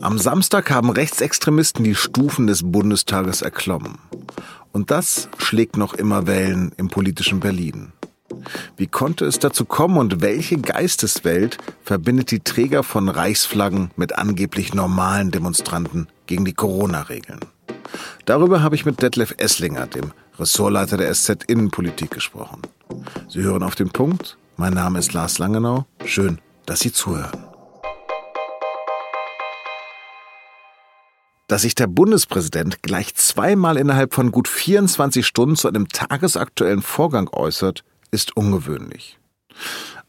Am Samstag haben Rechtsextremisten die Stufen des Bundestages erklommen. Und das schlägt noch immer Wellen im politischen Berlin. Wie konnte es dazu kommen und welche Geisteswelt verbindet die Träger von Reichsflaggen mit angeblich normalen Demonstranten gegen die Corona-Regeln? Darüber habe ich mit Detlef Esslinger, dem Ressortleiter der SZ Innenpolitik, gesprochen. Sie hören auf den Punkt. Mein Name ist Lars Langenau. Schön, dass Sie zuhören. Dass sich der Bundespräsident gleich zweimal innerhalb von gut 24 Stunden zu einem tagesaktuellen Vorgang äußert, ist ungewöhnlich.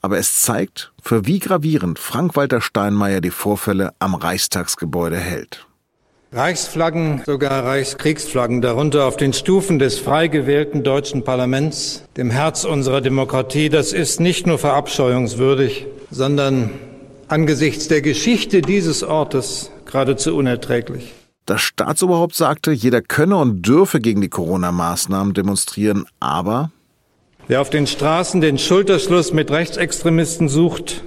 Aber es zeigt, für wie gravierend Frank-Walter Steinmeier die Vorfälle am Reichstagsgebäude hält. Reichsflaggen, sogar Reichskriegsflaggen, darunter auf den Stufen des frei gewählten deutschen Parlaments, dem Herz unserer Demokratie, das ist nicht nur verabscheuungswürdig, sondern angesichts der Geschichte dieses Ortes geradezu unerträglich. Das Staatsoberhaupt sagte, jeder könne und dürfe gegen die Corona-Maßnahmen demonstrieren, aber wer auf den Straßen den Schulterschluss mit Rechtsextremisten sucht,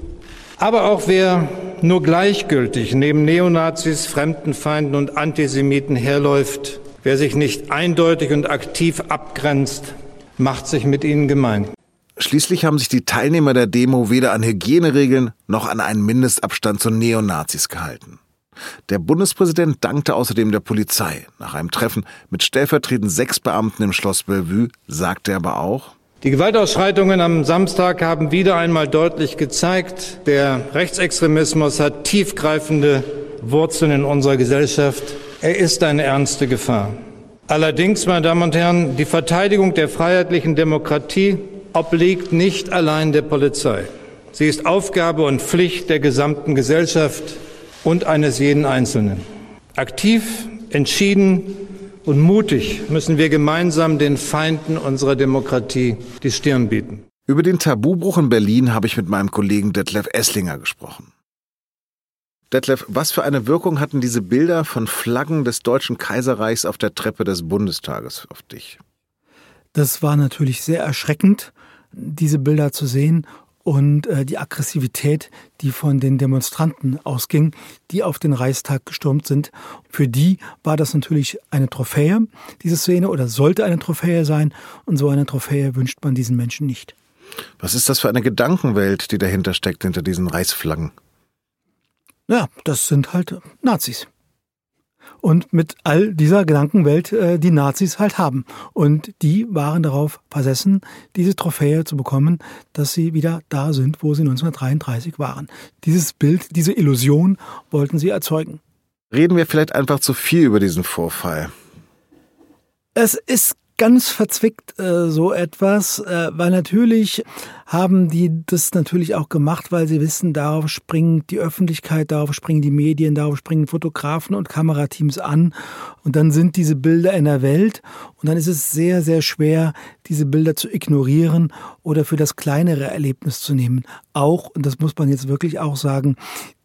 aber auch wer nur gleichgültig neben Neonazis, Fremdenfeinden und Antisemiten herläuft, wer sich nicht eindeutig und aktiv abgrenzt, macht sich mit ihnen gemein. Schließlich haben sich die Teilnehmer der Demo weder an Hygieneregeln noch an einen Mindestabstand zu Neonazis gehalten. Der Bundespräsident dankte außerdem der Polizei. Nach einem Treffen mit stellvertretend sechs Beamten im Schloss Bellevue sagte er aber auch, die Gewaltausschreitungen am Samstag haben wieder einmal deutlich gezeigt, der Rechtsextremismus hat tiefgreifende Wurzeln in unserer Gesellschaft. Er ist eine ernste Gefahr. Allerdings, meine Damen und Herren, die Verteidigung der freiheitlichen Demokratie obliegt nicht allein der Polizei. Sie ist Aufgabe und Pflicht der gesamten Gesellschaft und eines jeden Einzelnen. Aktiv, entschieden und mutig müssen wir gemeinsam den Feinden unserer Demokratie die Stirn bieten. Über den Tabubruch in Berlin habe ich mit meinem Kollegen Detlef Esslinger gesprochen. Detlef, was für eine Wirkung hatten diese Bilder von Flaggen des Deutschen Kaiserreichs auf der Treppe des Bundestages auf dich? Das war natürlich sehr erschreckend, diese Bilder zu sehen und äh, die Aggressivität, die von den Demonstranten ausging, die auf den Reichstag gestürmt sind. Für die war das natürlich eine Trophäe, diese Szene, oder sollte eine Trophäe sein. Und so eine Trophäe wünscht man diesen Menschen nicht. Was ist das für eine Gedankenwelt, die dahinter steckt, hinter diesen Reichsflaggen? Ja, das sind halt Nazis und mit all dieser Gedankenwelt äh, die Nazis halt haben. Und die waren darauf versessen, diese Trophäe zu bekommen, dass sie wieder da sind, wo sie 1933 waren. Dieses Bild, diese Illusion wollten sie erzeugen. Reden wir vielleicht einfach zu viel über diesen Vorfall. Es ist ganz verzwickt äh, so etwas, äh, weil natürlich haben die das natürlich auch gemacht, weil sie wissen, darauf springt die Öffentlichkeit, darauf springen die Medien, darauf springen Fotografen und Kamerateams an und dann sind diese Bilder in der Welt und dann ist es sehr, sehr schwer, diese Bilder zu ignorieren oder für das kleinere Erlebnis zu nehmen. Auch, und das muss man jetzt wirklich auch sagen,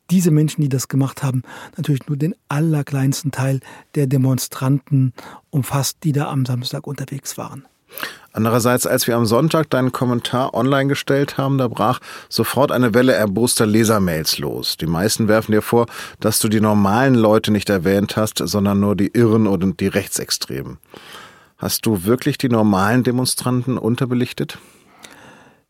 diese Menschen, die das gemacht haben, natürlich nur den allerkleinsten Teil der Demonstranten umfasst, die da am Samstag unterwegs waren. Andererseits, als wir am Sonntag deinen Kommentar online gestellt haben, da brach sofort eine Welle erboster Lesermails los. Die meisten werfen dir vor, dass du die normalen Leute nicht erwähnt hast, sondern nur die Irren und die Rechtsextremen. Hast du wirklich die normalen Demonstranten unterbelichtet?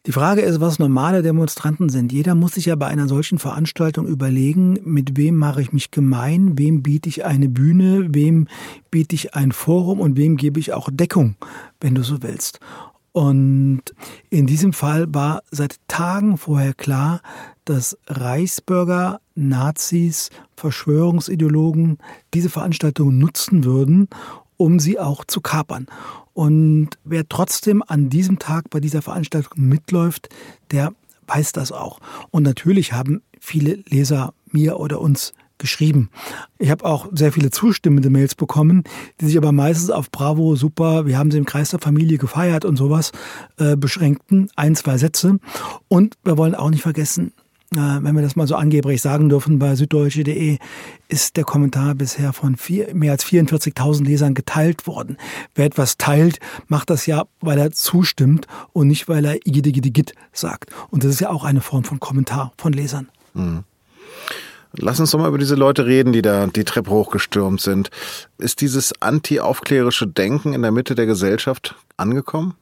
Die Frage ist, was normale Demonstranten sind. Jeder muss sich ja bei einer solchen Veranstaltung überlegen, mit wem mache ich mich gemein, wem biete ich eine Bühne, wem biete ich ein Forum und wem gebe ich auch Deckung, wenn du so willst. Und in diesem Fall war seit Tagen vorher klar, dass Reichsbürger, Nazis, Verschwörungsideologen diese Veranstaltung nutzen würden, um sie auch zu kapern. Und wer trotzdem an diesem Tag bei dieser Veranstaltung mitläuft, der weiß das auch. Und natürlich haben viele Leser mir oder uns geschrieben. Ich habe auch sehr viele zustimmende Mails bekommen, die sich aber meistens auf Bravo, super, wir haben sie im Kreis der Familie gefeiert und sowas äh, beschränkten. Ein, zwei Sätze. Und wir wollen auch nicht vergessen, wenn wir das mal so angeblich sagen dürfen, bei süddeutsche.de ist der Kommentar bisher von vier, mehr als 44.000 Lesern geteilt worden. Wer etwas teilt, macht das ja, weil er zustimmt und nicht, weil er igidigigit sagt. Und das ist ja auch eine Form von Kommentar von Lesern. Mhm. Lass uns doch mal über diese Leute reden, die da die Treppe hochgestürmt sind. Ist dieses anti-aufklärische Denken in der Mitte der Gesellschaft angekommen?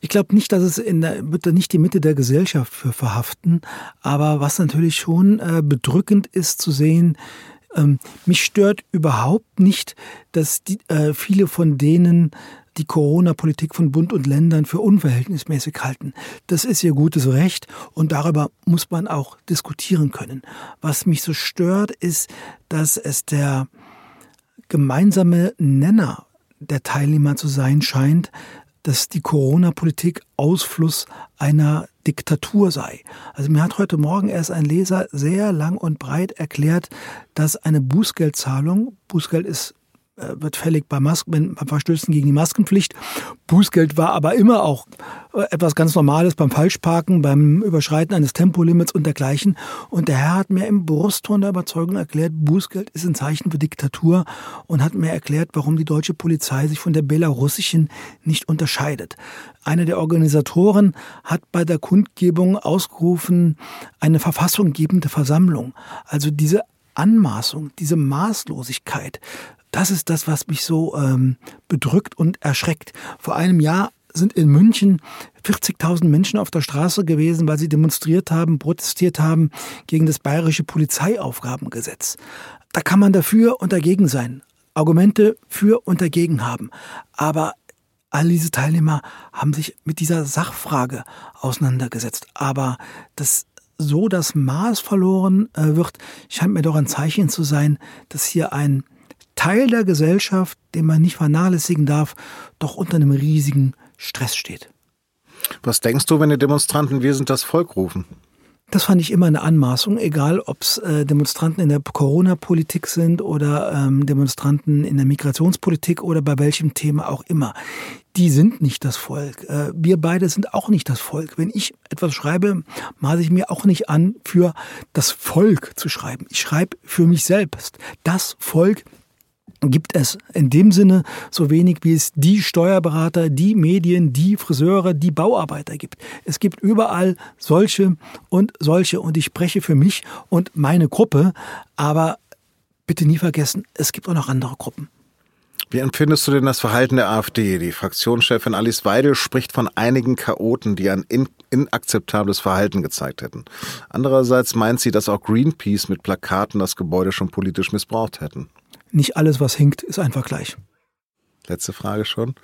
Ich glaube nicht, dass es in der, wird nicht die Mitte der Gesellschaft für verhaften. Aber was natürlich schon äh, bedrückend ist zu sehen, ähm, mich stört überhaupt nicht, dass die, äh, viele von denen die Corona-Politik von Bund und Ländern für unverhältnismäßig halten. Das ist ihr gutes Recht und darüber muss man auch diskutieren können. Was mich so stört, ist, dass es der gemeinsame Nenner der Teilnehmer zu sein scheint, dass die Corona-Politik Ausfluss einer Diktatur sei. Also mir hat heute Morgen erst ein Leser sehr lang und breit erklärt, dass eine Bußgeldzahlung, Bußgeld ist wird fällig bei, Masken, bei Verstößen gegen die Maskenpflicht. Bußgeld war aber immer auch äh, etwas ganz Normales beim Falschparken, beim Überschreiten eines Tempolimits und dergleichen. Und der Herr hat mir im Brustton der Überzeugung erklärt, Bußgeld ist ein Zeichen für Diktatur und hat mir erklärt, warum die deutsche Polizei sich von der belarussischen nicht unterscheidet. Einer der Organisatoren hat bei der Kundgebung ausgerufen, eine verfassunggebende Versammlung. Also diese Anmaßung, diese Maßlosigkeit, das ist das, was mich so ähm, bedrückt und erschreckt. Vor einem Jahr sind in München 40.000 Menschen auf der Straße gewesen, weil sie demonstriert haben, protestiert haben gegen das bayerische Polizeiaufgabengesetz. Da kann man dafür und dagegen sein, Argumente für und dagegen haben. Aber all diese Teilnehmer haben sich mit dieser Sachfrage auseinandergesetzt. Aber das so das Maß verloren äh, wird, scheint mir doch ein Zeichen zu sein, dass hier ein Teil der Gesellschaft, den man nicht vernachlässigen darf, doch unter einem riesigen Stress steht. Was denkst du, wenn die Demonstranten Wir sind das Volk rufen? Das fand ich immer eine Anmaßung, egal ob es äh, Demonstranten in der Corona-Politik sind oder ähm, Demonstranten in der Migrationspolitik oder bei welchem Thema auch immer. Die sind nicht das Volk. Äh, wir beide sind auch nicht das Volk. Wenn ich etwas schreibe, maße ich mir auch nicht an, für das Volk zu schreiben. Ich schreibe für mich selbst. Das Volk gibt es in dem Sinne so wenig, wie es die Steuerberater, die Medien, die Friseure, die Bauarbeiter gibt. Es gibt überall solche und solche und ich spreche für mich und meine Gruppe, aber bitte nie vergessen, es gibt auch noch andere Gruppen. Wie empfindest du denn das Verhalten der AfD? Die Fraktionschefin Alice Weidel spricht von einigen Chaoten, die ein in inakzeptables Verhalten gezeigt hätten. Andererseits meint sie, dass auch Greenpeace mit Plakaten das Gebäude schon politisch missbraucht hätten nicht alles, was hinkt, ist einfach gleich. Letzte Frage schon.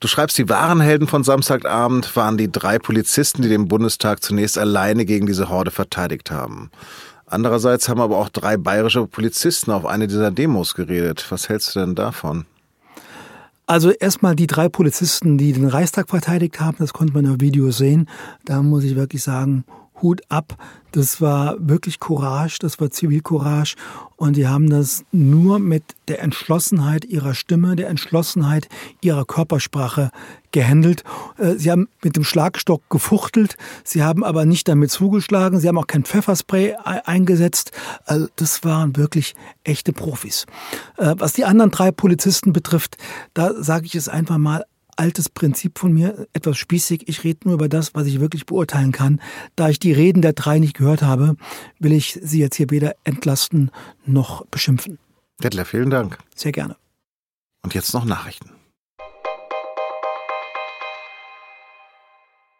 Du schreibst, die wahren Helden von Samstagabend waren die drei Polizisten, die den Bundestag zunächst alleine gegen diese Horde verteidigt haben. Andererseits haben aber auch drei bayerische Polizisten auf eine dieser Demos geredet. Was hältst du denn davon? Also erstmal die drei Polizisten, die den Reichstag verteidigt haben, das konnte man im Video sehen. Da muss ich wirklich sagen, Hut ab. Das war wirklich Courage, das war Zivilcourage. Und die haben das nur mit der Entschlossenheit ihrer Stimme, der Entschlossenheit ihrer Körpersprache gehandelt. Äh, sie haben mit dem Schlagstock gefuchtelt, sie haben aber nicht damit zugeschlagen, sie haben auch kein Pfefferspray eingesetzt. Also das waren wirklich echte Profis. Äh, was die anderen drei Polizisten betrifft, da sage ich es einfach mal, altes Prinzip von mir, etwas spießig. Ich rede nur über das, was ich wirklich beurteilen kann. Da ich die Reden der drei nicht gehört habe, will ich sie jetzt hier weder entlasten noch beschimpfen. Dettler, vielen Dank. Sehr gerne. Und jetzt noch Nachrichten.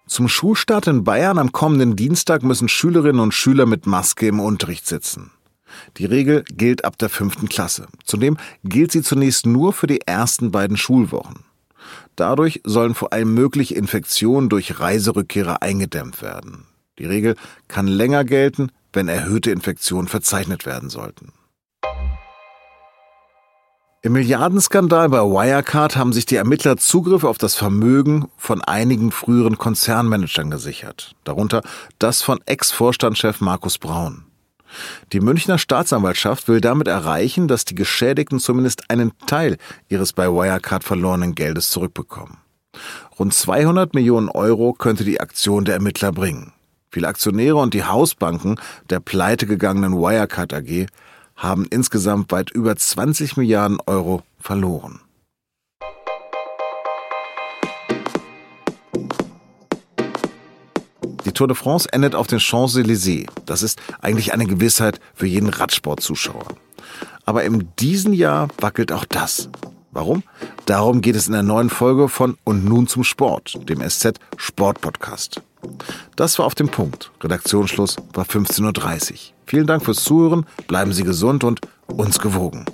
Zum Schulstart in Bayern am kommenden Dienstag müssen Schülerinnen und Schüler mit Maske im Unterricht sitzen. Die Regel gilt ab der fünften Klasse. Zudem gilt sie zunächst nur für die ersten beiden Schulwochen. Dadurch sollen vor allem mögliche Infektionen durch Reiserückkehrer eingedämmt werden. Die Regel kann länger gelten, wenn erhöhte Infektionen verzeichnet werden sollten. Im Milliardenskandal bei Wirecard haben sich die Ermittler Zugriff auf das Vermögen von einigen früheren Konzernmanagern gesichert, darunter das von Ex-Vorstandschef Markus Braun. Die Münchner Staatsanwaltschaft will damit erreichen, dass die Geschädigten zumindest einen Teil ihres bei Wirecard verlorenen Geldes zurückbekommen. Rund 200 Millionen Euro könnte die Aktion der Ermittler bringen. Viele Aktionäre und die Hausbanken der pleitegegangenen Wirecard AG haben insgesamt weit über 20 Milliarden Euro verloren. Die Tour de France endet auf den Champs-Élysées. Das ist eigentlich eine Gewissheit für jeden Radsportzuschauer. Aber in diesem Jahr wackelt auch das. Warum? Darum geht es in der neuen Folge von Und nun zum Sport, dem SZ Sport Podcast. Das war auf dem Punkt. Redaktionsschluss war 15.30 Uhr. Vielen Dank fürs Zuhören, bleiben Sie gesund und uns gewogen.